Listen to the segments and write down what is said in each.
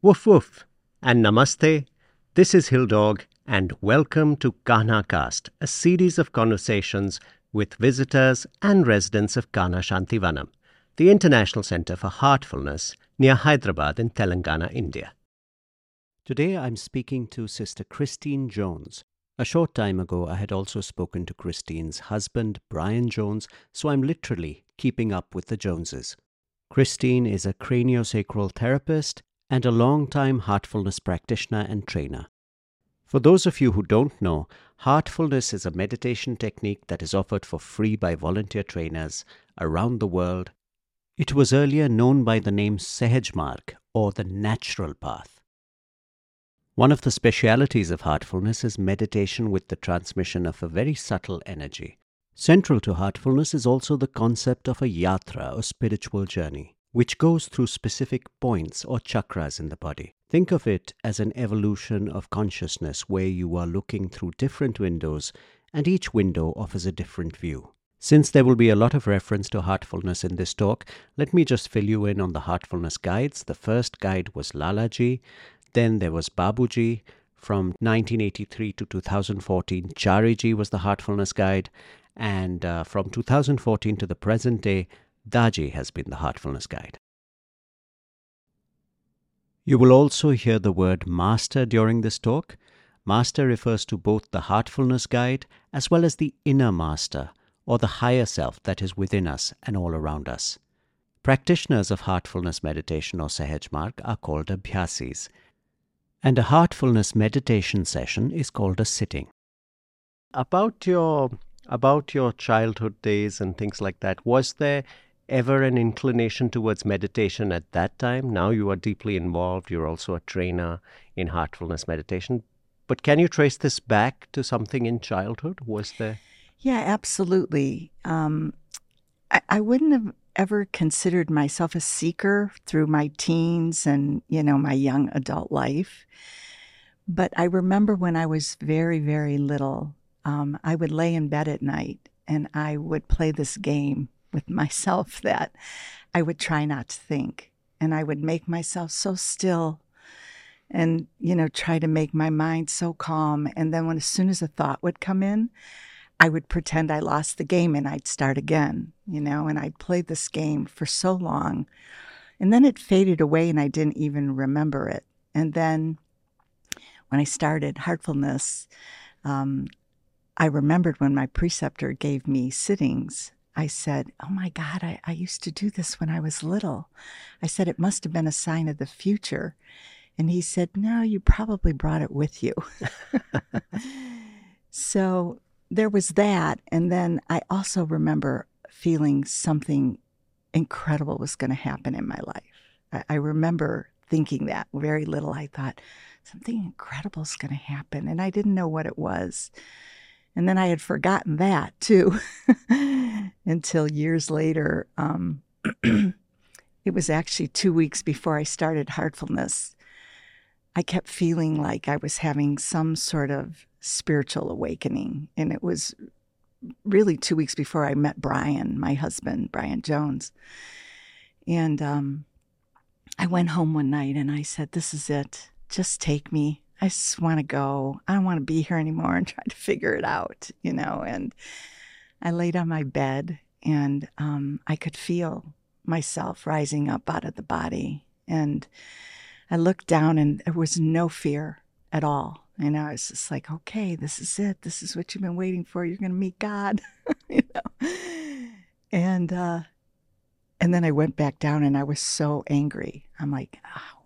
Woof woof and namaste. This is Hill Dog, and welcome to Kanha Cast, a series of conversations with visitors and residents of Kanha Shantivanam, the International Center for Heartfulness near Hyderabad in Telangana, India. Today I'm speaking to Sister Christine Jones. A short time ago, I had also spoken to Christine's husband, Brian Jones, so I'm literally keeping up with the Joneses. Christine is a craniosacral therapist and a long-time heartfulness practitioner and trainer. For those of you who don't know, heartfulness is a meditation technique that is offered for free by volunteer trainers around the world. It was earlier known by the name Sahaj Marg or the natural path. One of the specialities of heartfulness is meditation with the transmission of a very subtle energy. Central to heartfulness is also the concept of a yatra or spiritual journey which goes through specific points or chakras in the body. Think of it as an evolution of consciousness where you are looking through different windows and each window offers a different view. Since there will be a lot of reference to heartfulness in this talk, let me just fill you in on the heartfulness guides. The first guide was Lalaji, then there was Babuji. From 1983 to 2014, Chariji was the heartfulness guide, and uh, from 2014 to the present day, Daji has been the Heartfulness Guide. You will also hear the word Master during this talk. Master refers to both the Heartfulness Guide as well as the inner Master, or the higher self that is within us and all around us. Practitioners of heartfulness meditation or Sahaj Marg are called abhyasis, and a heartfulness meditation session is called a sitting. About your about your childhood days and things like that, was there ever an inclination towards meditation at that time? Now you are deeply involved. You're also a trainer in heartfulness meditation. But can you trace this back to something in childhood? Was there? Yeah, absolutely. Um, I, I wouldn't have ever considered myself a seeker through my teens and, you know, my young adult life. But I remember when I was very, very little, um, I would lay in bed at night and I would play this game with myself that I would try not to think and I would make myself so still and you know try to make my mind so calm. And then when as soon as a thought would come in I would pretend I lost the game and I'd start again you know and I'd play this game for so long. And then it faded away and I didn't even remember it. And then when I started heartfulness um, I remembered when my preceptor gave me sittings I said, Oh my God, I, I used to do this when I was little. I said, It must have been a sign of the future. And he said, No, you probably brought it with you. so there was that. And then I also remember feeling something incredible was going to happen in my life. I, I remember thinking that very little. I thought, something incredible is going to happen. And I didn't know what it was. And then I had forgotten that too until years later. Um, it was actually two weeks before I started Heartfulness. I kept feeling like I was having some sort of spiritual awakening. And it was really two weeks before I met Brian, my husband, Brian Jones. And um, I went home one night and I said, This is it. Just take me. I just want to go. I don't want to be here anymore and try to figure it out, you know. And I laid on my bed and um, I could feel myself rising up out of the body. And I looked down and there was no fear at all. And I was just like, okay, this is it. This is what you've been waiting for. You're going to meet God, you know. And uh, and then I went back down and I was so angry. I'm like, oh,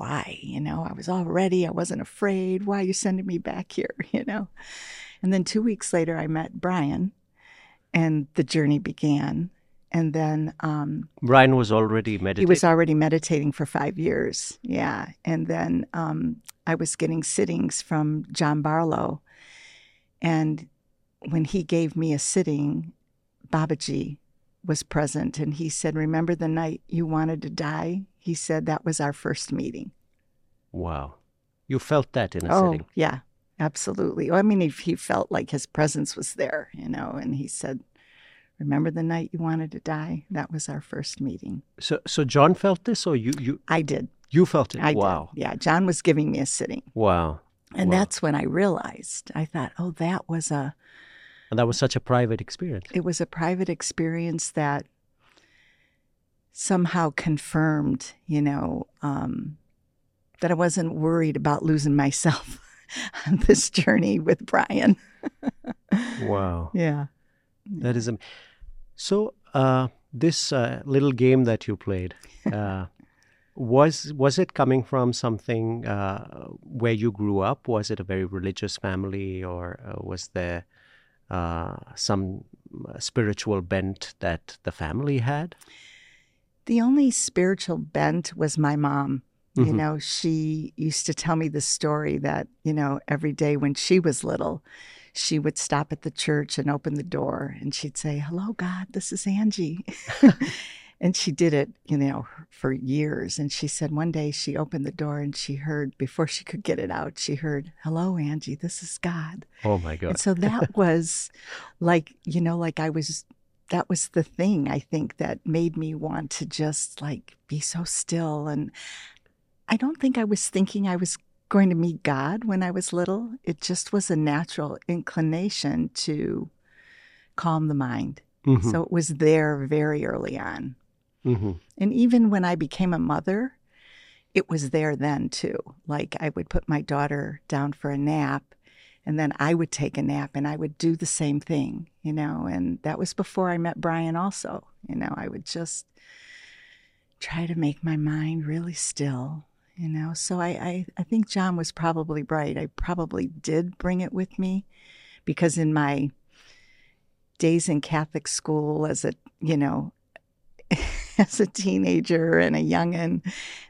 why? You know, I was all ready. I wasn't afraid. Why are you sending me back here? You know? And then two weeks later, I met Brian and the journey began. And then um, Brian was already meditating. He was already meditating for five years. Yeah. And then um, I was getting sittings from John Barlow. And when he gave me a sitting, Babaji was present and he said, Remember the night you wanted to die? He said that was our first meeting. Wow. You felt that in a oh, sitting? Yeah, absolutely. I mean, he felt like his presence was there, you know, and he said, Remember the night you wanted to die? That was our first meeting. So, so John felt this, or you? you... I did. You felt it. I wow. did. Yeah, John was giving me a sitting. Wow. And Wow. that's when I realized. I thought, "Oh, that was a And that was such a private experience. it was a private experience that somehow confirmed, you know, um, that I wasn't worried about losing myself on this journey with Brian. Wow. Yeah. That is am- so. Uh, this uh, little game that you played uh, was was it coming from something uh, where you grew up? Was it a very religious family, or uh, was there uh, some uh, spiritual bent that the family had? The only spiritual bent was my mom. You Mhm. know, she used to tell me the story that, you know, every day when she was little, she would stop at the church and open the door and she'd say, Hello, God, this is Angie. and she did it, you know, for years. And she said one day she opened the door and she heard, before she could get it out, she heard, Hello, Angie, this is God. Oh my God! And so that was like, you know, like I was, that was the thing I think that made me want to just like be so still. And I don't think I was thinking I was going to meet God when I was little. It just was a natural inclination to calm the mind. Mhm, So it was there very early on. Mhm. And even when I became a mother, it was there then too. Like I would put my daughter down for a nap and then I would take a nap and I would do the same thing, you know, and that was before I met Brian also. You know, I would just try to make my mind really still, you know. So I, I, I think John was probably right. I probably did bring it with me because in my days in Catholic school as a, you know, as a teenager and a youngin,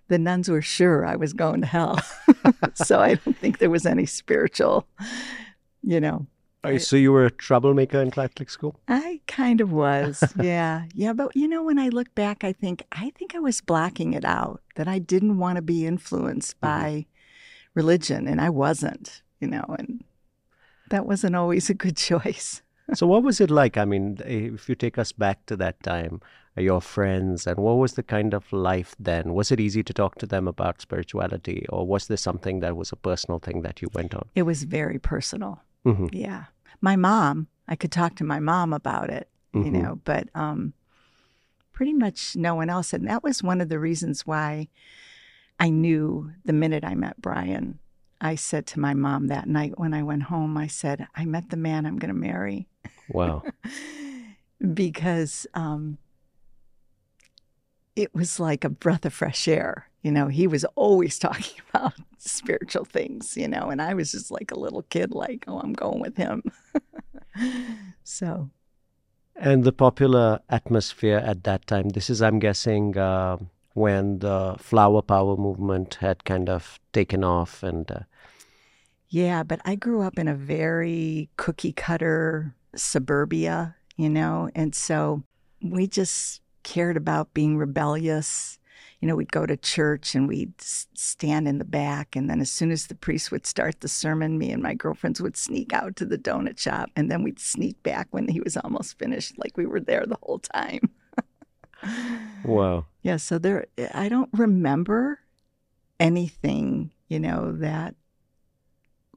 the nuns were sure I was going to hell. so I don't think there was any spiritual, you know. Uh, So you were a troublemaker in Catholic school? I kind of was. Yeah. Yeah, but you know when I look back I think I think I was blocking it out that I didn't want to be influenced by religion and I wasn't, you know, and that wasn't always a good choice. so what was it like? I mean, if you take us back to that time, your friends, and what was the kind of life then? Was it easy to talk to them about spirituality, or was there something that was a personal thing that you went on? It was very personal. hmm Yeah. My mom, I could talk to my mom about it, you Mhm. know, but um, pretty much no one else. And that was one of the reasons why I knew the minute I met Brian. I said to my mom that night when I went home, I said, I met the man I'm going to marry Wow. because um, it was like a breath of fresh air. You know, he was always talking about spiritual things, you know, and I was just like a little kid, like, oh, I'm going with him. so, And the popular atmosphere at that time, this is, I'm guessing, uh, when the flower power movement had kind of taken off and. Uh, yeah, but I grew up in a very cookie cutter suburbia, you know, and so we just cared about being rebellious. You know, we'd go to church and we'd stand in the back. And then as soon as the priest would start the sermon, me and my girlfriends would sneak out to the donut shop. And then we'd sneak back when he was almost finished, like we were there the whole time. wow. Yeah, so there, I don't remember anything, you know, that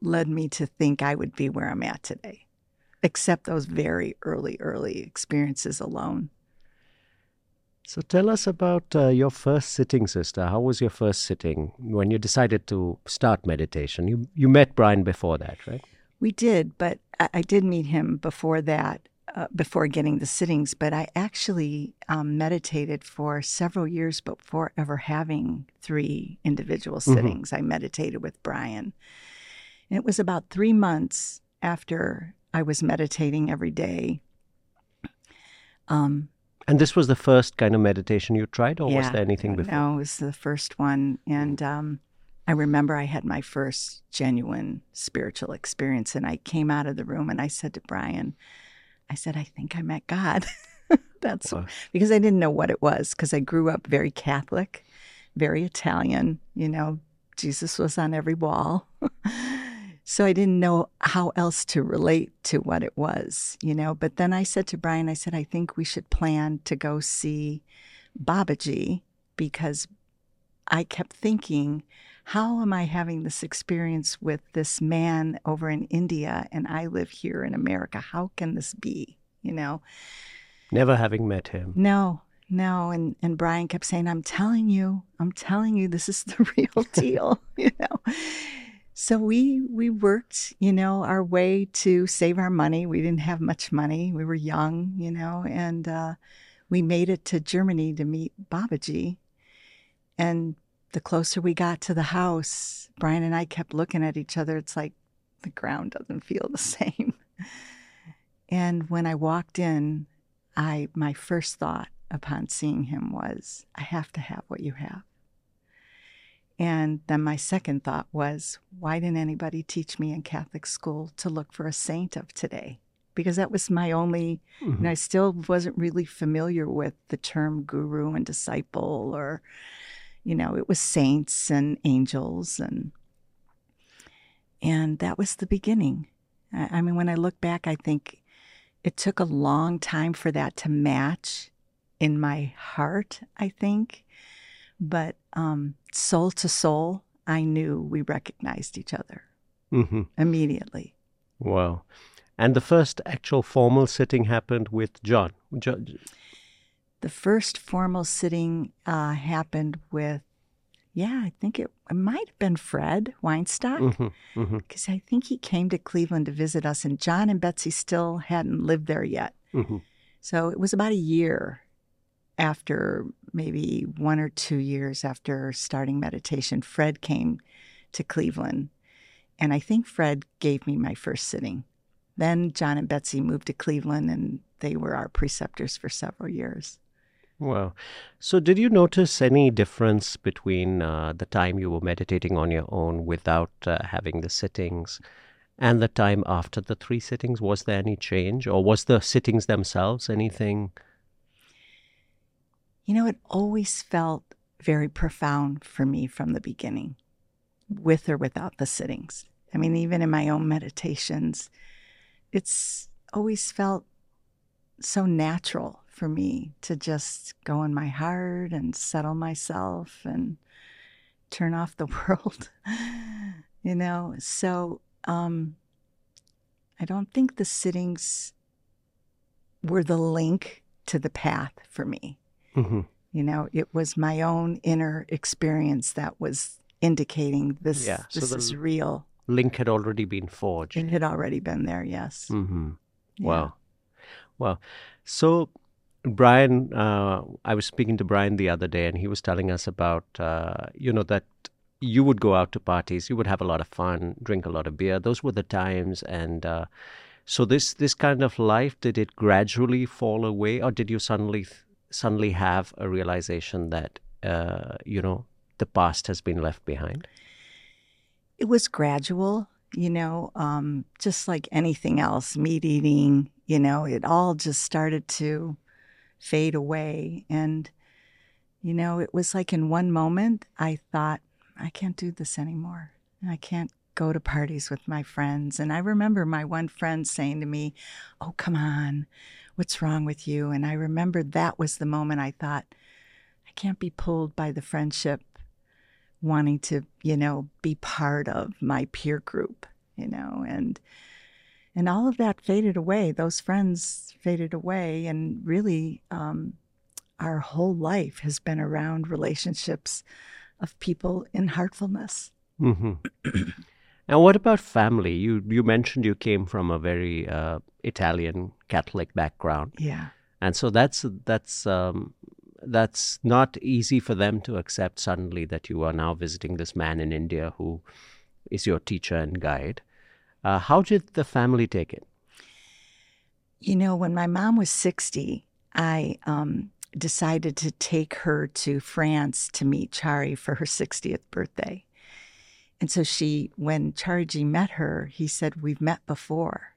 led me to think I would be where I'm at today, except those very early, early experiences alone. So tell us about uh, your first sitting, sister. How was your first sitting when you decided to start meditation? You you met Brian before that, right? We did, but I, I did meet him before that, uh, before getting the sittings. But I actually um, meditated for several years before ever having three individual Mhm. sittings. I meditated with Brian. And it was about three months after I was meditating every day. Um, And this was the first kind of meditation you tried, or was there anything before? no, it was the first one. And um, I remember I had my first genuine spiritual experience. And I came out of the room and I said to Brian, I said, I think I met God. That's Wow. because I didn't know what it was because I grew up very Catholic, very Italian. You know, Jesus was on every wall. so I didn't know how else to relate to what it was, you know. But then I said to Brian, I said, I think we should plan to go see Babaji because I kept thinking, how am I having this experience with this man over in India and I live here in America? How can this be? You know? Never having met him. No, no. And and Brian kept saying, I'm telling you, I'm telling you, this is the real deal, you know. So we we worked, you know, our way to save our money. We didn't have much money. We were young, you know, and uh, we made it to Germany to meet Babaji. And the closer we got to the house, Brian and I kept looking at each other. It's like the ground doesn't feel the same. And when I walked in, I my first thought upon seeing him was, I have to have what you have. And then my second thought was, why didn't anybody teach me in Catholic school to look for a saint of today? Because that was my only, Mhm. and I still wasn't really familiar with the term guru and disciple, or, you know, it was saints and angels, and and that was the beginning. I, I mean, when I look back, I think it took a long time for that to match in my heart. I think, but um, soul to soul, I knew we recognized each other mm-hmm. immediately. Wow. And the first actual formal sitting happened with John. Jo- The first formal sitting uh, happened with, yeah, I think it, it might have been Fred Weinstock. Mhm, mhm, because I think he came to Cleveland to visit us, and John and Betsy still hadn't lived there yet. mhm. So it was about a year after, maybe one or two years after starting meditation, Fred came to Cleveland. And I think Fred gave me my first sitting. Then John and Betsy moved to Cleveland, and they were our preceptors for several years. Wow. So, did you notice any difference between uh, the time you were meditating on your own without uh, having the sittings and the time after the three sittings? Was there any change, or was the sittings themselves anything? You know, it always felt very profound for me from the beginning, with or without the sittings. I mean, even in my own meditations, it's always felt so natural for me to just go in my heart and settle myself and turn off the world, you know? So, um, I don't think the sittings were the link to the path for me. Hmm You know, it was my own inner experience that was indicating this Yeah, so this the- is real. Link had already been forged. It had already been there, yes. hmm Yeah. Wow. Wow. So, Brian, uh, I was speaking to Brian the other day, and he was telling us about, uh, you know, that you would go out to parties, you would have a lot of fun, drink a lot of beer. Those were the times, and uh, so this this kind of life did it gradually fall away, or did you suddenly suddenly have a realization that uh, you know the past has been left behind? It was gradual, you know, um, just like anything else, meat eating, you know, it all just started to fade away. And, you know, it was like in one moment, I thought, I can't do this anymore. I can't go to parties with my friends. And I remember my one friend saying to me, Oh, come on, what's wrong with you? And I remember that was the moment I thought, I can't be pulled by the friendship wanting to, you know, be part of my peer group, you know, and and all of that faded away. Those friends faded away, and really, um, our whole life has been around relationships of people in heartfulness. hmm and what about family? You you mentioned you came from a very uh, Italian Catholic background, Yeah, and so that's that's um, that's not easy for them to accept suddenly that you are now visiting this man in India who is your teacher and guide. Uh, how did the family take it? you know, when my mom was sixty, I um, decided to take her to France to meet Chari for her sixtieth birthday. And so she, when Charji met her, he said, We've met before.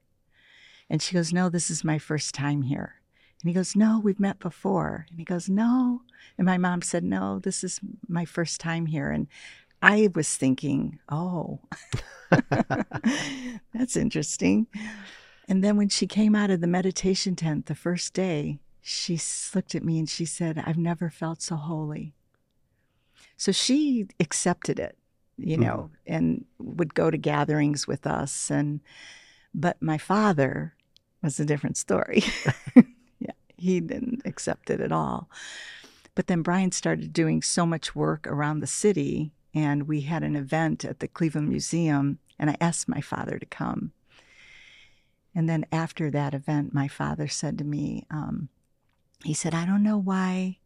And she goes, No, this is my first time here. And he goes, No, we've met before. And he goes, No. And my mom said, No, this is my first time here. And I was thinking, Oh, that's interesting. And then when she came out of the meditation tent the first day, she looked at me and she said, I've never felt so holy. So she accepted it, you know, and would go to gatherings with us. And, but my father was a different story. yeah, he didn't accept it at all. But then Brian started doing so much work around the city, and we had an event at the Cleveland Museum, and I asked my father to come. And then after that event, my father said to me, um, he said, I don't know why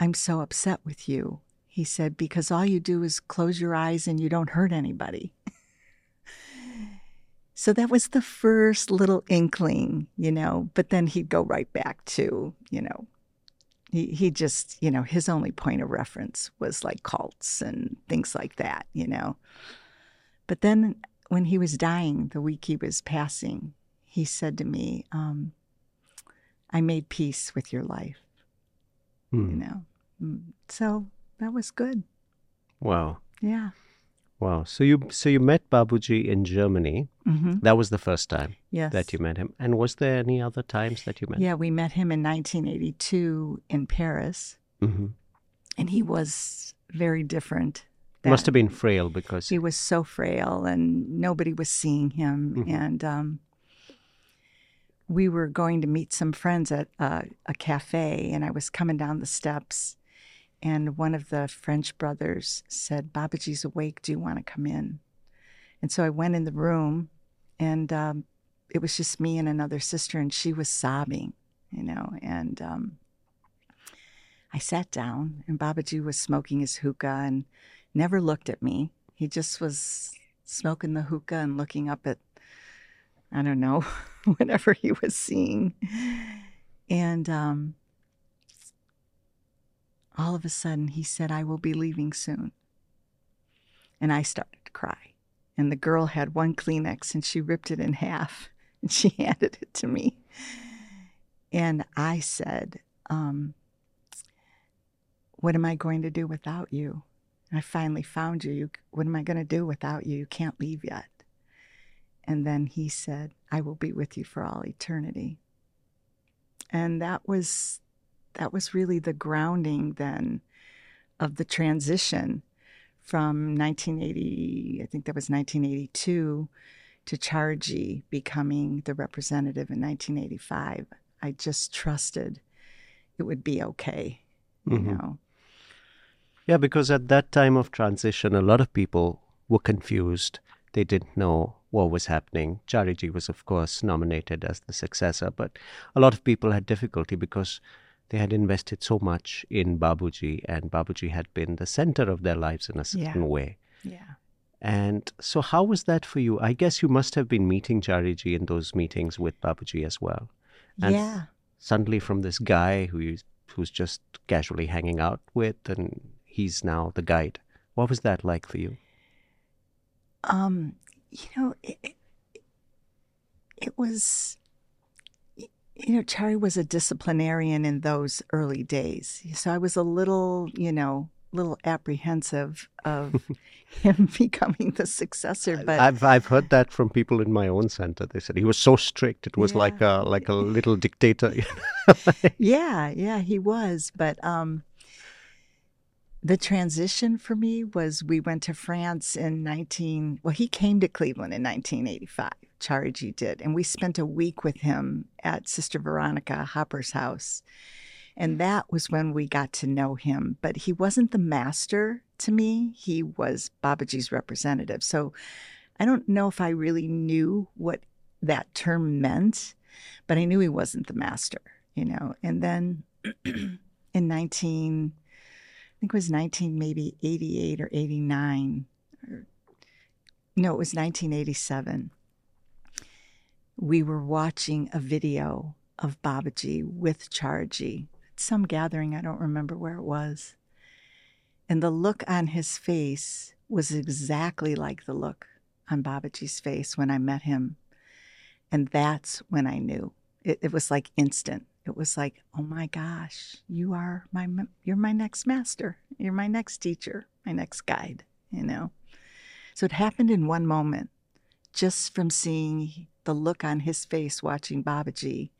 I'm so upset with you. He said, because all you do is close your eyes and you don't hurt anybody. so that was the first little inkling, you know, but then he'd go right back to, you know, he, he just, you know, his only point of reference was like cults and things like that, you know. But then when he was dying, the week he was passing, he said to me, um, I made peace with your life, Hmm. you know. Mm, So that was good. Wow. Yeah. Wow. So you so you met Babuji in Germany. hmm That was the first time Yes. that you met him. And was there any other times that you met? Yeah, we met him in 1982 in Paris, hmm and he was very different. Must have been frail because he was so frail and nobody was seeing him Mhm. and um, we were going to meet some friends at uh, a cafe and i was coming down the steps and one of the french brothers said babaji's awake. Do you want to come in? And so i went in the room and um, it was just me and another sister and she was sobbing you know and um, i sat down and babaji was smoking his hookah and never looked at me. He just was smoking the hookah and looking up at, I don't know, whatever he was seeing. And um, all of a sudden, he said, I will be leaving soon. And I started to cry. And the girl had one Kleenex and she ripped it in half and she handed it to me. And I said, um, What am I going to do without you? I finally found you. you. What am I going to do without you? You can't leave yet. And then he said, I will be with you for all eternity. And that was that was really the grounding then of the transition from 1980, I think that was 1982, to Charji becoming the representative in 1985. I just trusted it would be okay, you Mhm. know. Yeah, because at that time of transition, a lot of people were confused. They didn't know what was happening. Chariji was, of course, nominated as the successor, but a lot of people had difficulty because they had invested so much in Babuji, and Babuji had been the center of their lives in a certain Yeah. way. Yeah. And so, how was that for you? I guess you must have been meeting Chariji in those meetings with Babuji as well. And yeah. Suddenly, from this guy who you, who's just casually hanging out with, and he's now the guide. What was that like for you? Um, you know, it, it, it was, you know, Chariji was a disciplinarian in those early days. So I was a little, you know, little apprehensive of him becoming the successor. But I've I've heard that from people in my own center. They said he was so strict; it was like a like a little dictator. yeah, yeah, he was. But um, the transition for me was we went to France in 19. Well, he came to Cleveland in 1985. Chariji did, and we spent a week with him at Sister Veronica Hopper's house. And that was when we got to know him. But he wasn't the master to me, he was Babaji's representative. So I don't know if I really knew what that term meant, but I knew he wasn't the master, you know. And then in 19, I think it was 19, maybe 88 or 89, or no, it was 1987. We were watching a video of Babaji with Charji at some gathering, I don't remember where it was. And the look on his face was exactly like the look on Babaji's face when I met him. And that's when I knew. It, it was like instant. It was like, oh my gosh, you are my you're my next master. You're my next teacher, my next guide, you know. So it happened in one moment, just from seeing the look on his face watching Babaji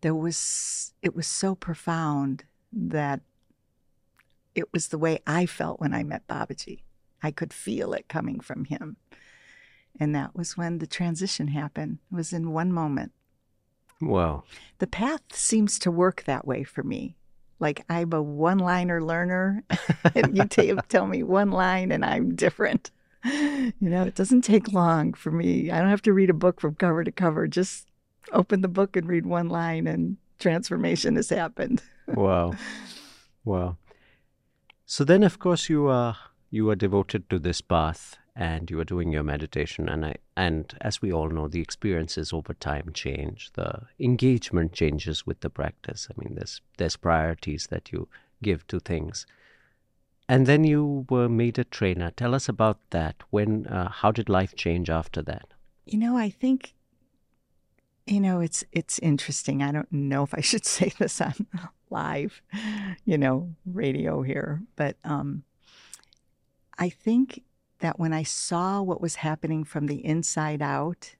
there was it was so profound that it was the way I felt when I met Babaji. I could feel it coming from him. And that was when the transition happened. It was in one moment. Wow. The path seems to work that way for me. Like I'm a one liner learner. and you t- tell me one line and I'm different. You know, it doesn't take long for me. I don't have to read a book from cover to cover. Just open the book and read one line and transformation has happened. wow. Wow. So then of course you are you are devoted to this path and you are doing your meditation and I and as we all know the experiences over time change the engagement changes with the practice I mean there's there's priorities that you give to things and then you were made a trainer. Tell us about that. When uh, how did life change after that? You know I think you know it's it's interesting. I don't know if I should say this. On live you know radio here. But um I think that when I saw what was happening from the inside out,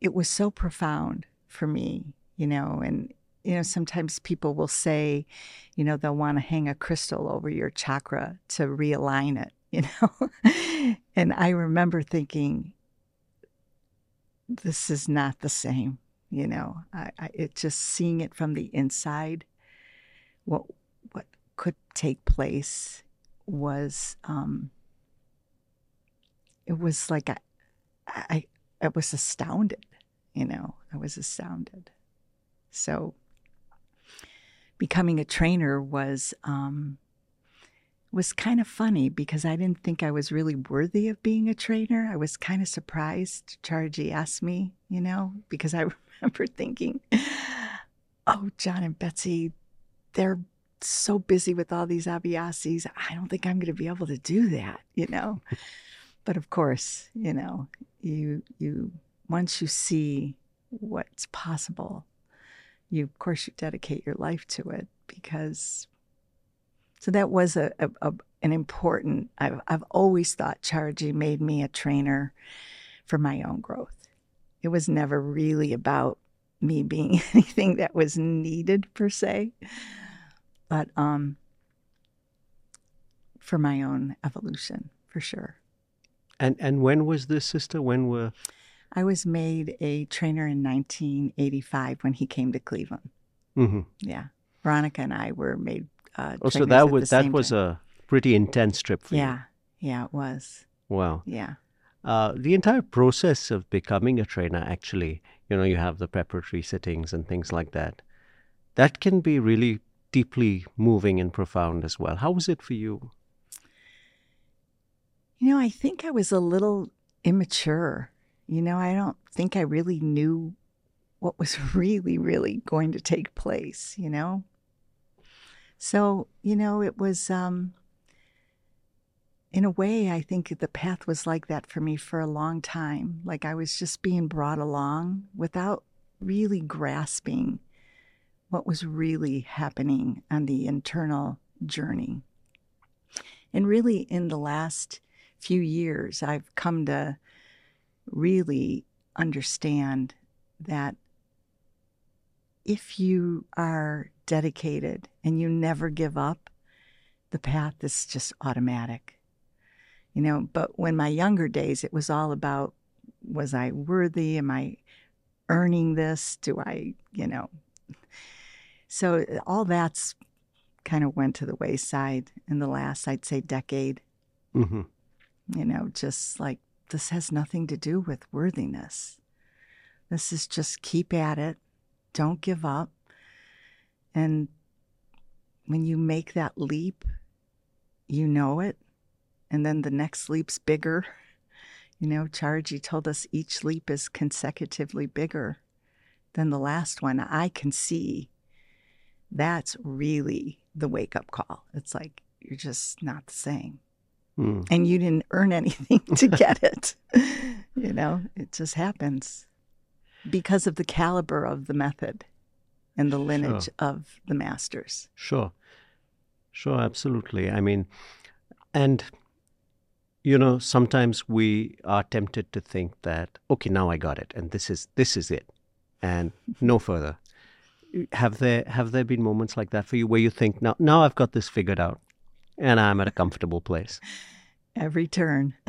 it was so profound for me, you know, and you know, sometimes people will say, you know, they'll want to hang a crystal over your chakra to realign it, you know. and I remember thinking, this is not the same, you know. I, I, it just seeing it from the inside, what what could take place was um, it was like I, I I was astounded, you know, I was astounded. So becoming a trainer was um, was kind of funny because I didn't think I was really worthy of being a trainer. I was kind of surprised Charji asked me, you know, because I remember thinking, "Oh, John and Betsy, they're so busy with all these abhyasis. I don't think I'm going to be able to do that, you know. but of course, you know, you you once you see what's possible, you of course you dedicate your life to it because. So that was a, a, a an important. I've I've always thought Charji made me a trainer for my own growth. It was never really about me being anything that was needed per se but um, for my own evolution, for sure. And and when was this, sister? When were? I was made a trainer in 1985 when he came to Cleveland. Mm-hmm. Yeah, Veronica and I were made. Uh, oh, so that was that was time. a pretty intense trip for yeah. you. Yeah, yeah, it was. Wow. Yeah. Uh, the entire process of becoming a trainer, actually, you know, you have the preparatory sittings and things like that. That can be really deeply moving and profound as well. How was it for you? You know, I think I was a little immature. You know, I don't think I really knew what was really, really going to take place, you know? So, you know, it was, um, in a way, I think the path was like that for me for a long time. Like I was just being brought along without really grasping what was really happening on the internal journey. And really, in the last few years, I've come to really understand that if you are dedicated and you never give up, the path is just automatic. You know, but when my younger days, it was all about was I worthy? Am I earning this? Do I, you know, so all that's kind of went to the wayside in the last, I'd say, decade. Mm-hmm. You know, just like this has nothing to do with worthiness. This is just keep at it, don't give up. And when you make that leap, you know it. And then the next leap's bigger. You know, Charji told us each leap is consecutively bigger than the last one. I can see that's really the wake up call. It's like you're just not the same. Mm. And you didn't earn anything to get it. you know, it just happens because of the caliber of the method and the lineage sure. of the masters. Sure. Sure, absolutely. I mean, and you know, sometimes we are tempted to think that okay, now I got it and this is this is it and no further have there have there been moments like that for you where you think now now I've got this figured out and I'm at a comfortable place? Every turn.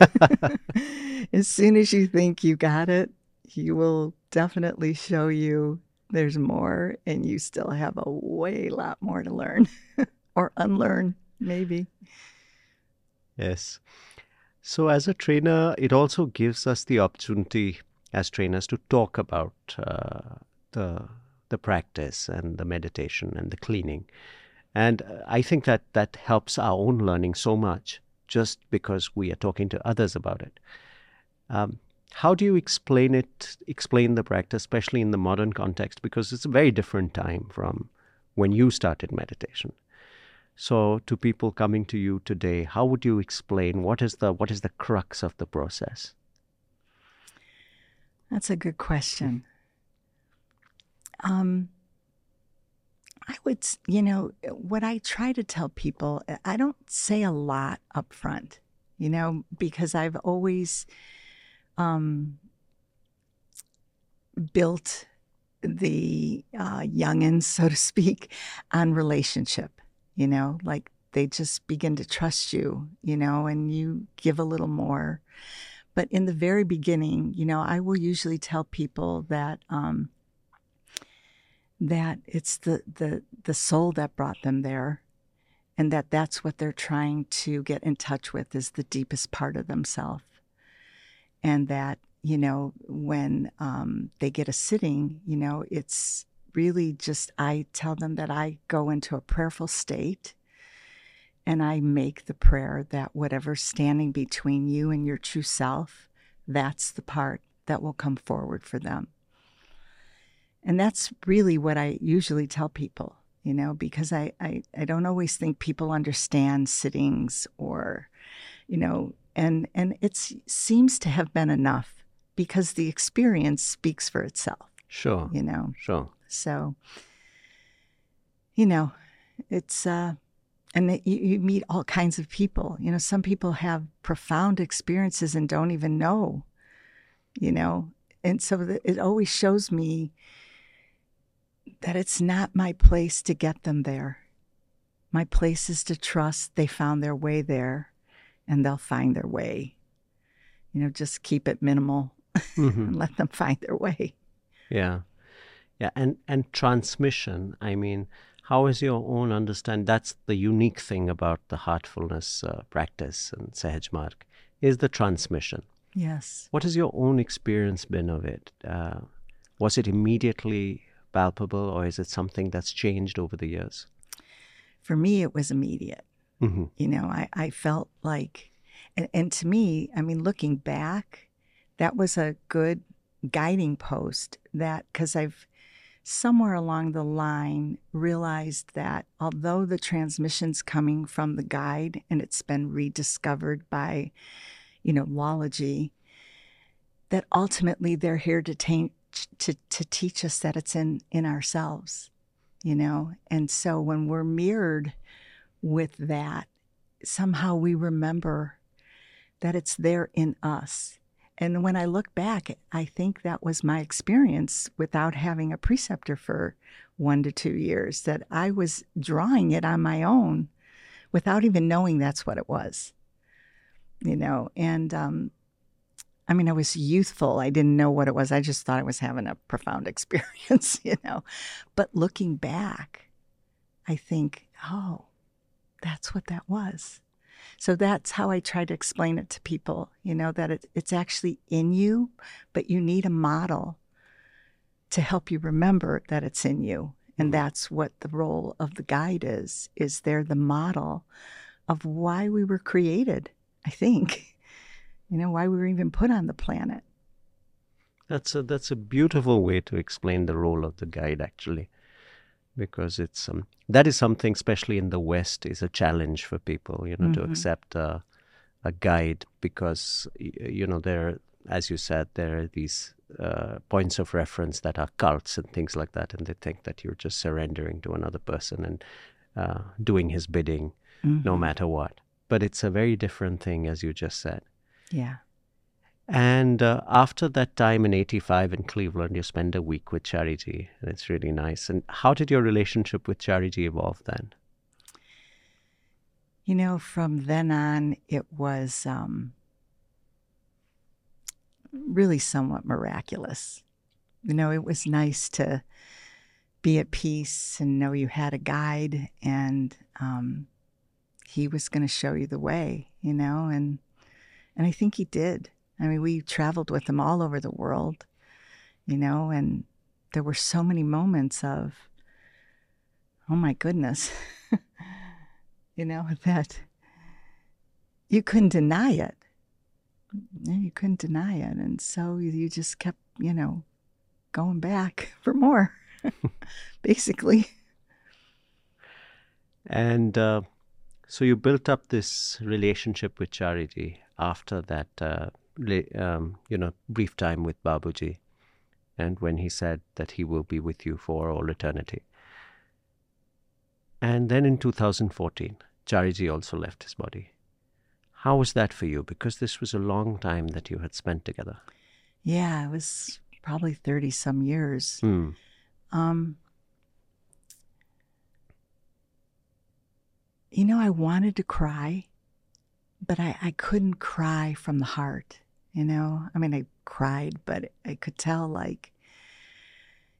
as soon as you think you got it, he will definitely show you there's more and you still have a way lot more to learn or unlearn maybe. Yes. So as a trainer, it also gives us the opportunity as trainers to talk about uh, the the practice and the meditation and the cleaning. And uh, I think that that helps our own learning so much just because we are talking to others about it. Um, how do you explain it, explain the practice, especially in the modern context? Because it's a very different time from when you started meditation. So, to people coming to you today, how would you explain what is the what is the crux of the process? That's a good question. Um, I would, you know, what I try to tell people, I don't say a lot up front, you know, because I've always um, built the uh, youngins, so to speak, on relationship, you know, like they just begin to trust you, you know, and you give a little more. But in the very beginning, you know, I will usually tell people that um, that it's the the the soul that brought them there and that that's what they're trying to get in touch with is the deepest part of themselves and that you know when um, they get a sitting you know it's really just i tell them that i go into a prayerful state and i make the prayer that whatever's standing between you and your true self that's the part that will come forward for them and that's really what I usually tell people, you know, because I, I, I don't always think people understand sittings or, you know, and and it seems to have been enough because the experience speaks for itself. Sure. You know. Sure. So, you know, it's uh and it, you, you meet all kinds of people. You know, some people have profound experiences and don't even know, you know, and so it always shows me that it's not my place to get them there. My place is to trust they found their way there and they'll find their way. You know, just keep it minimal mm-hmm. and let them find their way. Yeah. Yeah. And, and transmission, I mean, how is your own understand? That's the unique thing about the heartfulness uh, practice and Sahaj Marg is the transmission. Yes. What has your own experience been of it? Uh, was it immediately palpable, or is it something that's changed over the years? For me, it was immediate. Mm-hmm. You know, I, I felt like, and, and to me, I mean, looking back, that was a good guiding post that, because I've somewhere along the line realized that although the transmission's coming from the guide and it's been rediscovered by, you know, Lalaji, that ultimately they're here to taint to, to teach us that it's in, in ourselves, you know? And so when we're mirrored with that, somehow we remember that it's there in us. And when I look back, I think that was my experience without having a preceptor for one to two years, that I was drawing it on my own without even knowing that's what it was. You know, and um, I mean, I was youthful. I didn't know what it was. I just thought I was having a profound experience, you know. But looking back, I think, oh, that's what that was. So that's how I try to explain it to people, you know, that it, it's actually in you, but you need a model to help you remember that it's in you. And mm-hmm. that's what the role of the guide is, is they're the model of why we were created, I think you know, why we were even put on the planet. That's a that's a beautiful way to explain the role of the guide, actually, because it's um, that is something, especially in the West, is a challenge for people, you know, mm-hmm. to accept a, a guide because you know there, as you said, there are these uh, points of reference that are cults and things like that, and they think that you're just surrendering to another person and uh, doing his bidding, mm-hmm. no matter what. But it's a very different thing, as you just said. Yeah. And uh, after that time in 85 in Cleveland, you spend a week with Chariji, and it's really nice. And how did your relationship with Chariji evolve then? You know, from then on, it was um, really somewhat miraculous. You know, it was nice to be at peace and know you had a guide and um, he was going to show you the way, you know, and and I think he did. I mean, we traveled with him all over the world, you know, and there were so many moments of, oh my goodness, you know, that you couldn't deny it. You couldn't deny it. And so you just kept, you know, going back for more, basically. And uh, so you built up this relationship with Chariji after that, uh, um, you know, brief time with Babuji, and when he said that he will be with you for all eternity. And then in 2014, Chariji also left his body. How was that for you? Because this was a long time that you had spent together. Yeah, it was probably 30 some years. Mm. Um, you know, I wanted to cry, but I, I couldn't cry from the heart. You know, I mean, I cried, but I could tell like,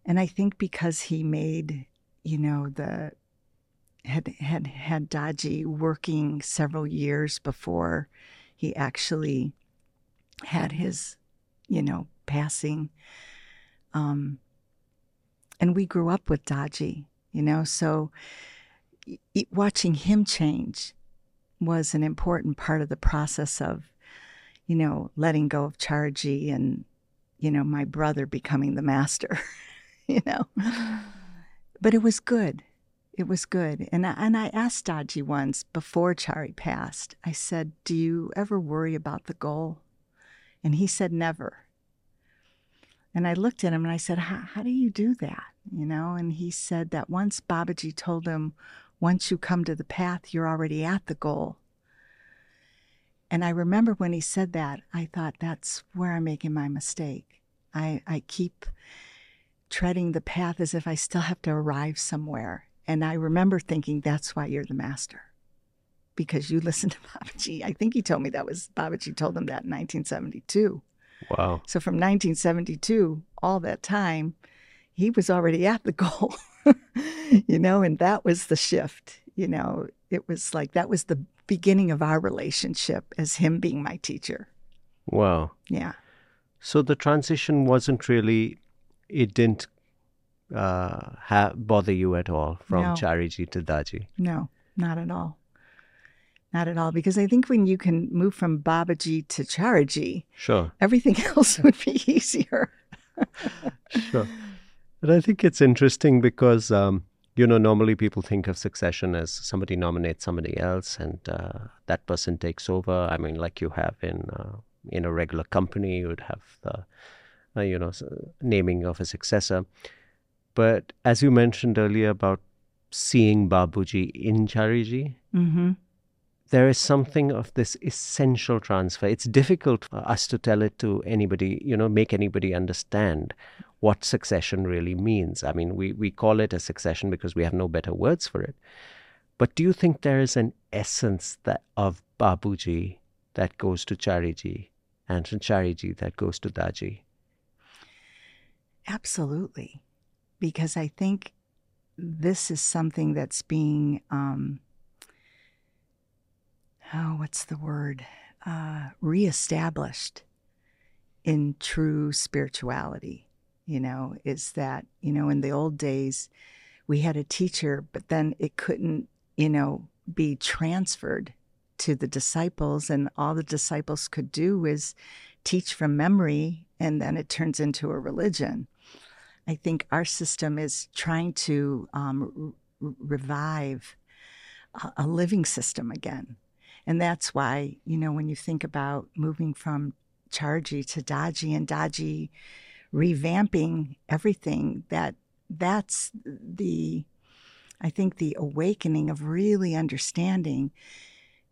and I think because he made, you know, the had had had Daji working several years before he actually had his, you know, passing. Um, and we grew up with Daji, you know, so watching him change was an important part of the process of, you know, letting go of Chariji and, you know, my brother becoming the master, you know. But it was good. It was good. And I, and I asked Daji once before Chari passed, I said, Do you ever worry about the goal? And he said, Never. And I looked at him and I said, How do you do that? You know, and he said that once Babaji told him once you come to the path, you're already at the goal. And I remember when he said that, I thought that's where I'm making my mistake. I, I keep treading the path as if I still have to arrive somewhere. And I remember thinking, that's why you're the master. Because you listen to Babaji. I think he told me that was Babaji told him that in 1972. Wow. So from 1972, all that time, he was already at the goal. you know, and that was the shift. You know, it was like that was the beginning of our relationship as him being my teacher. Wow. Yeah. So the transition wasn't really, it didn't uh, ha- bother you at all from no. Chariji to Daji? No, not at all. Not at all. Because I think when you can move from Babaji to Chariji, sure, everything else would be easier. sure. But I think it's interesting because, um, you know, normally people think of succession as somebody nominates somebody else and uh, that person takes over. I mean, like you have in uh, in a regular company, you would have the, uh, you know, naming of a successor. But as you mentioned earlier about seeing Babuji in Chariji, mm-hmm. There is something of this essential transfer. It's difficult for us to tell it to anybody, you know, make anybody understand what succession really means. I mean, we, we call it a succession because we have no better words for it. But do you think there is an essence that of Babuji that goes to Chariji and from Chariji that goes to Daji? Absolutely. Because I think this is something that's being, um, oh, what's the word? Uh, reestablished in true spirituality you know, is that, you know, in the old days, we had a teacher, but then it couldn't, you know, be transferred to the disciples. And all the disciples could do was teach from memory, and then it turns into a religion. I think our system is trying to um, revive a living system again. And that's why, you know, when you think about moving from Chariji to Daji and Daji revamping everything that that's the i think the awakening of really understanding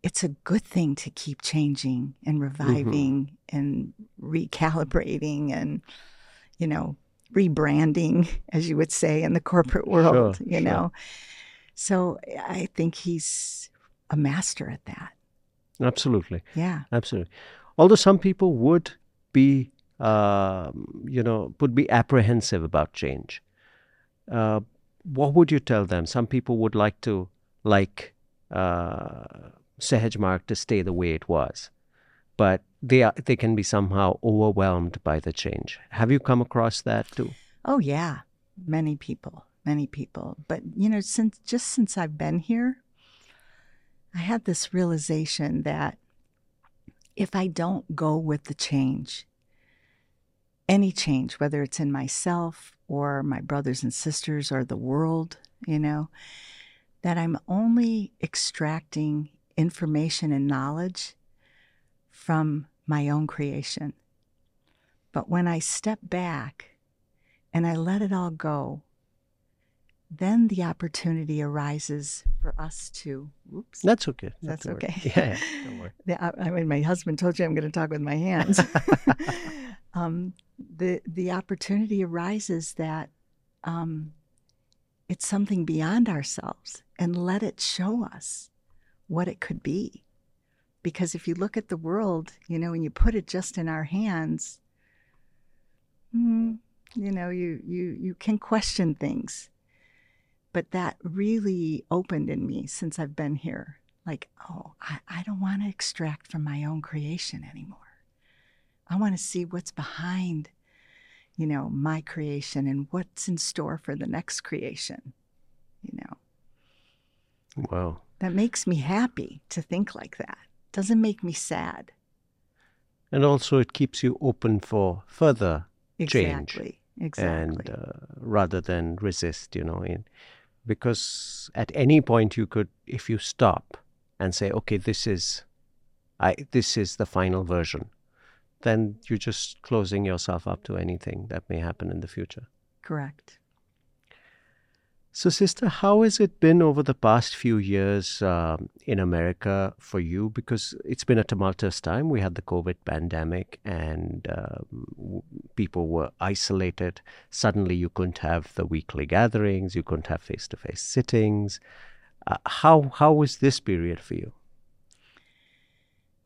it's a good thing to keep changing and reviving mm-hmm. and recalibrating and, you know, rebranding, as you would say in the corporate world, Sure, you sure. know. So I think he's a master at that. Absolutely. Yeah. Absolutely. Although some people would be, um, you know, would be apprehensive about change. Uh, what would you tell them? Some people would like to, like uh, Sahaj Marg, to stay the way it was, but they are, they can be somehow overwhelmed by the change. Have you come across that too? Oh yeah, many people, many people. But you know, since just since I've been here, I had this realization that if I don't go with the change, any change, whether it's in myself or my brothers and sisters or the world, you know, that I'm only extracting information and knowledge from my own creation. But when I step back and I let it all go, then the opportunity arises for us to, Oops. That's okay. That's okay. Yeah, yeah, don't worry. I I mean, my husband told you I'm going to talk with my hands. um, the the opportunity arises that um, it's something beyond ourselves, and let it show us what it could be. Because if you look at the world, you know, and you put it just in our hands, hmm, you know, you you you can question things. But that really opened in me since I've been here like, oh, I, I don't want to extract from my own creation anymore. I want to see what's behind, you know, my creation and what's in store for the next creation. You know, Wow. that makes me happy to think like that. Doesn't make me sad. And also, it keeps you open for further Change. Exactly. Exactly. and uh, rather than resist, you know, in, because at any point you could, if you stop and say, okay, this is, I, this is the final version, then you're just closing yourself up to anything that may happen in the future. Correct. So, sister, how has it been over the past few years um, in America for you? Because it's been a tumultuous time. We had the COVID pandemic, and um, w- people were isolated. Suddenly, you couldn't have the weekly gatherings. You couldn't have face-to-face sittings. Uh, how how was this period for you?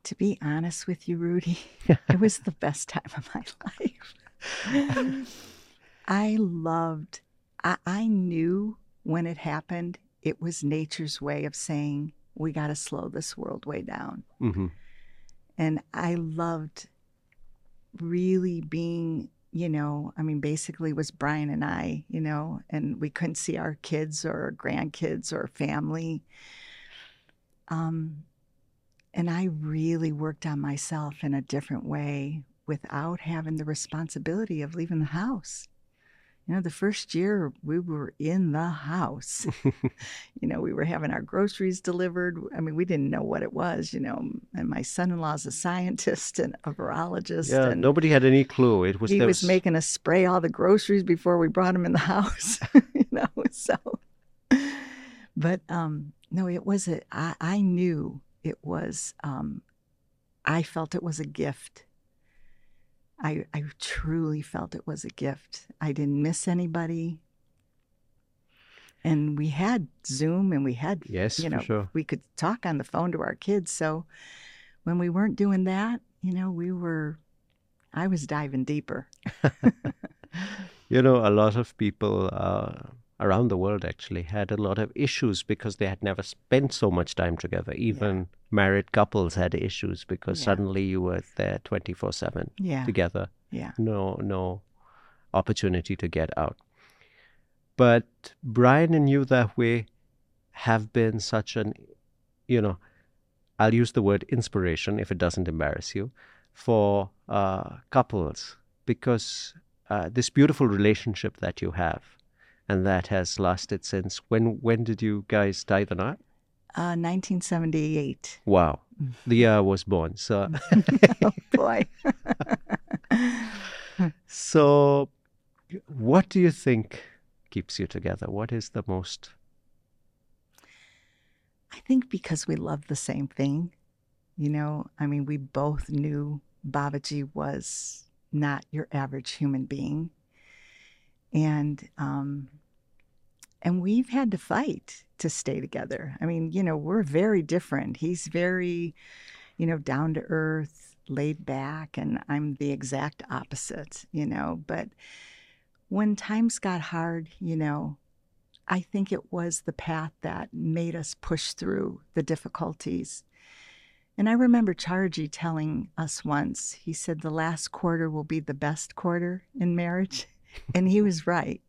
To be honest with you, Rudy, it was the best time of my life. I loved, I, I knew when it happened, it was nature's way of saying, we got to slow this world way down. hmm And I loved really being, you know, I mean, basically it was Brian and I, you know, and we couldn't see our kids or grandkids or family. Um, and I really worked on myself in a different way without having the responsibility of leaving the house. You know, the first year we were in the house. you know, we were having our groceries delivered. I mean, we didn't know what it was, you know. And my son in law's a scientist and a virologist. Yeah, and nobody had any clue. It was he there was making us spray all the groceries before we brought them in the house. you know, so. But um, no, it was a. I, I knew it was. Um, I felt it was a gift. I I truly felt it was a gift. I didn't miss anybody. And we had Zoom, and we had yes, you know sure. we could talk on the phone to our kids. So when we weren't doing that, you know, we were. I was diving deeper. You know, a lot of people uh, around the world actually had a lot of issues because they had never spent so much time together. Even married couples had issues because Yeah. suddenly you were there 24 7 Yeah, together. yeah. No, no opportunity to get out. But Brian and you that way have been such an, you know, I'll use the word inspiration if it doesn't embarrass you, for uh, couples because uh, this beautiful relationship that you have and that has lasted since when when did you guys tie the knot? Uh, 1978. Wow. The year I was born. So oh boy. so what do you think keeps you together? What is the most I think because we love the same thing. You know, I mean, we both knew Babaji was not your average human being. And, um, and we've had to fight to stay together. I mean, you know, we're very different. He's very, you know, down to earth, laid back, and I'm the exact opposite, you know. But when times got hard, you know, I think it was the path that made us push through the difficulties. And I remember Chariji telling us once, he said, the last quarter will be the best quarter in marriage. and he was right,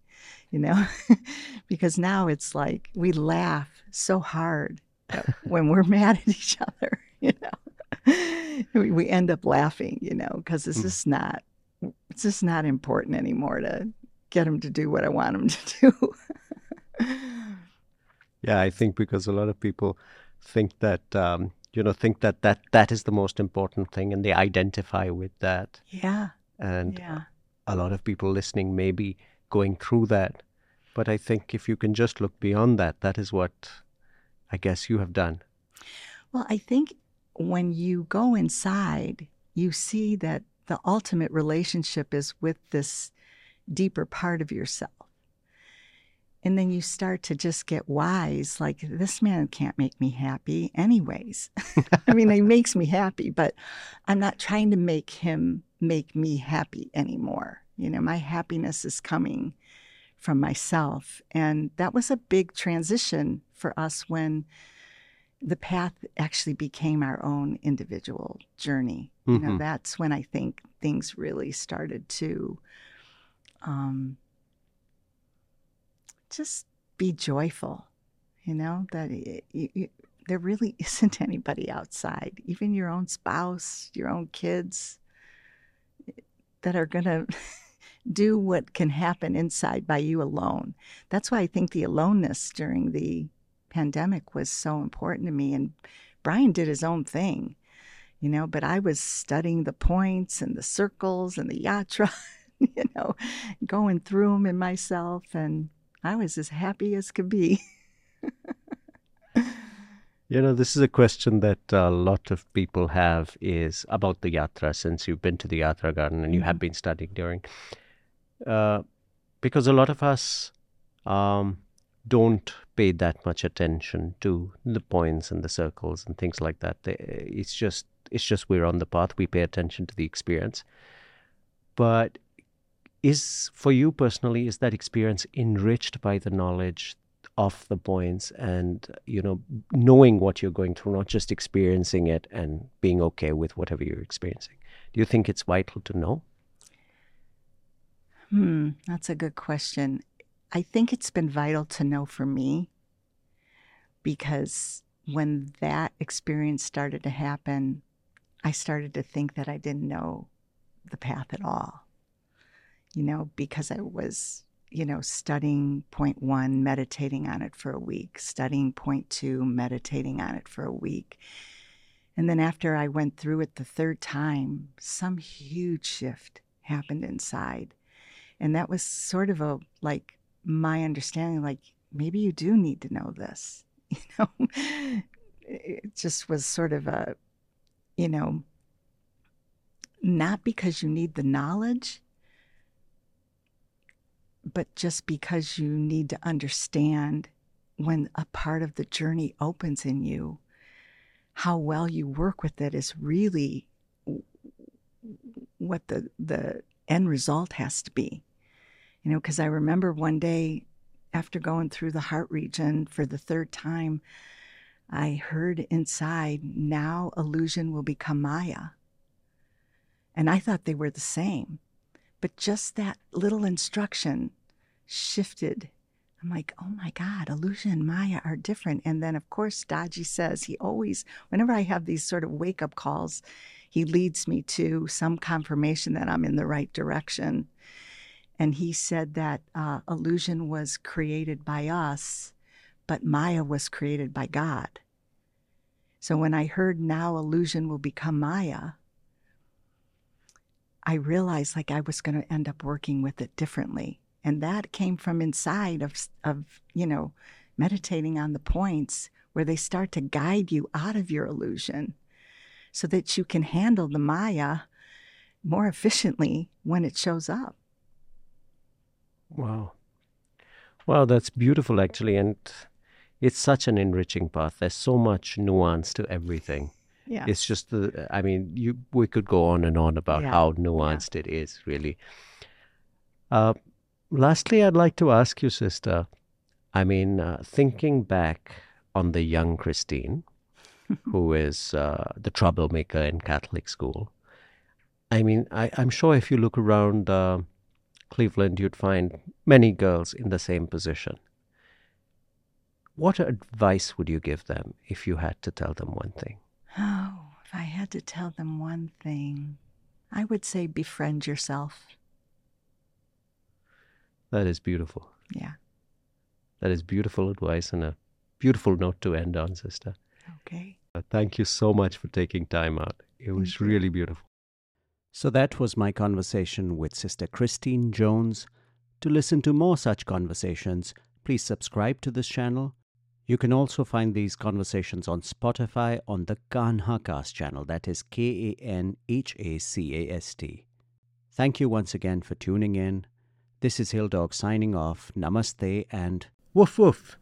you know, because now it's like we laugh so hard when we're mad at each other, you know. we, we end up laughing, you know, because it's hmm. just not, it's just not important anymore to get them to do what I want them to do. yeah, I think because a lot of people think that um, you know think that that that is the most important thing, and they identify with that. Yeah. And yeah. a lot of people listening may be going through that, but I think if you can just look beyond that, that is what I guess you have done. Well, I think when you go inside, you see that the ultimate relationship is with this deeper part of yourself. And then you start to just get wise like, this man can't make me happy, anyways. I mean, he makes me happy, but I'm not trying to make him make me happy anymore. You know, my happiness is coming from myself. And that was a big transition for us when the path actually became our own individual journey. Mm-hmm. You know, mm-hmm. that's when I think things really started to um, just be joyful, you know, that it, you, there really isn't anybody outside, even your own spouse, your own kids, that are going to do what can happen inside by you alone. That's why I think the aloneness during the pandemic was so important to me. And Brian did his own thing, you know, but I was studying the points and the circles and the yatra, you know, going through them in myself and I was as happy as could be. you know, this is a question that a lot of people have is about the yatra since you've been to the yatra garden and you mm-hmm. have been studying during. Uh, because a lot of us um, don't pay that much attention to the points and the circles and things like that. It's just it's just we're on the path. We pay attention to the experience. But is for you personally is that experience enriched by the knowledge of the points and you know knowing what you're going through not just experiencing it and being okay with whatever you're experiencing do you think it's vital to know hmm that's a good question i think it's been vital to know for me because when that experience started to happen i started to think that i didn't know the path at all you know, because I was, you know, studying point one, meditating on it for a week, studying point two, meditating on it for a week. And then after I went through it the third time, some huge shift happened inside. And that was sort of a like my understanding like maybe you do need to know this. You know, it just was sort of a you know, not because you need the knowledge, but just because you need to understand when a part of the journey opens in you, how well you work with it is really what the the end result has to be. You know, because I remember one day after going through the heart region for the third time, I heard inside, now illusion will become Maya. And I thought they were the same. But just that little instruction shifted. I'm like, oh my God, illusion and Maya are different. And then, of course, Daji says he always, whenever I have these sort of wake up calls, he leads me to some confirmation that I'm in the right direction. And he said that uh, illusion was created by us, but Maya was created by God. So when I heard now illusion will become Maya, I realized like I was going to end up working with it differently. And that came from inside of, of, you know, meditating on the points where they start to guide you out of your illusion so that you can handle the Maya more efficiently when it shows up. Wow. Wow, that's beautiful, actually. And it's such an enriching path. There's so much nuance to everything. Yeah. It's just the, I mean, you we could go on and on about Yeah. how nuanced it is, really. Uh, lastly, I'd like to ask you, sister. I mean, uh, thinking back on the young Christine, who is uh, the troublemaker in Catholic school. I mean, I, I'm sure if you look around uh, Cleveland, you'd find many girls in the same position. What advice would you give them if you had to tell them one thing? Oh, if I had to tell them one thing, I would say befriend yourself. That is beautiful. Yeah. That is beautiful advice and a beautiful note to end on, sister. Okay. Thank you so much for taking time out. It was really beautiful. So that was my conversation with Sister Christine Jones. To listen to more such conversations, please subscribe to this channel. You can also find these conversations on Spotify on the Kanhacast channel, that is K A N H A C A S T. Thank you once again for tuning in. This is Hill Dog signing off. Namaste and woof woof.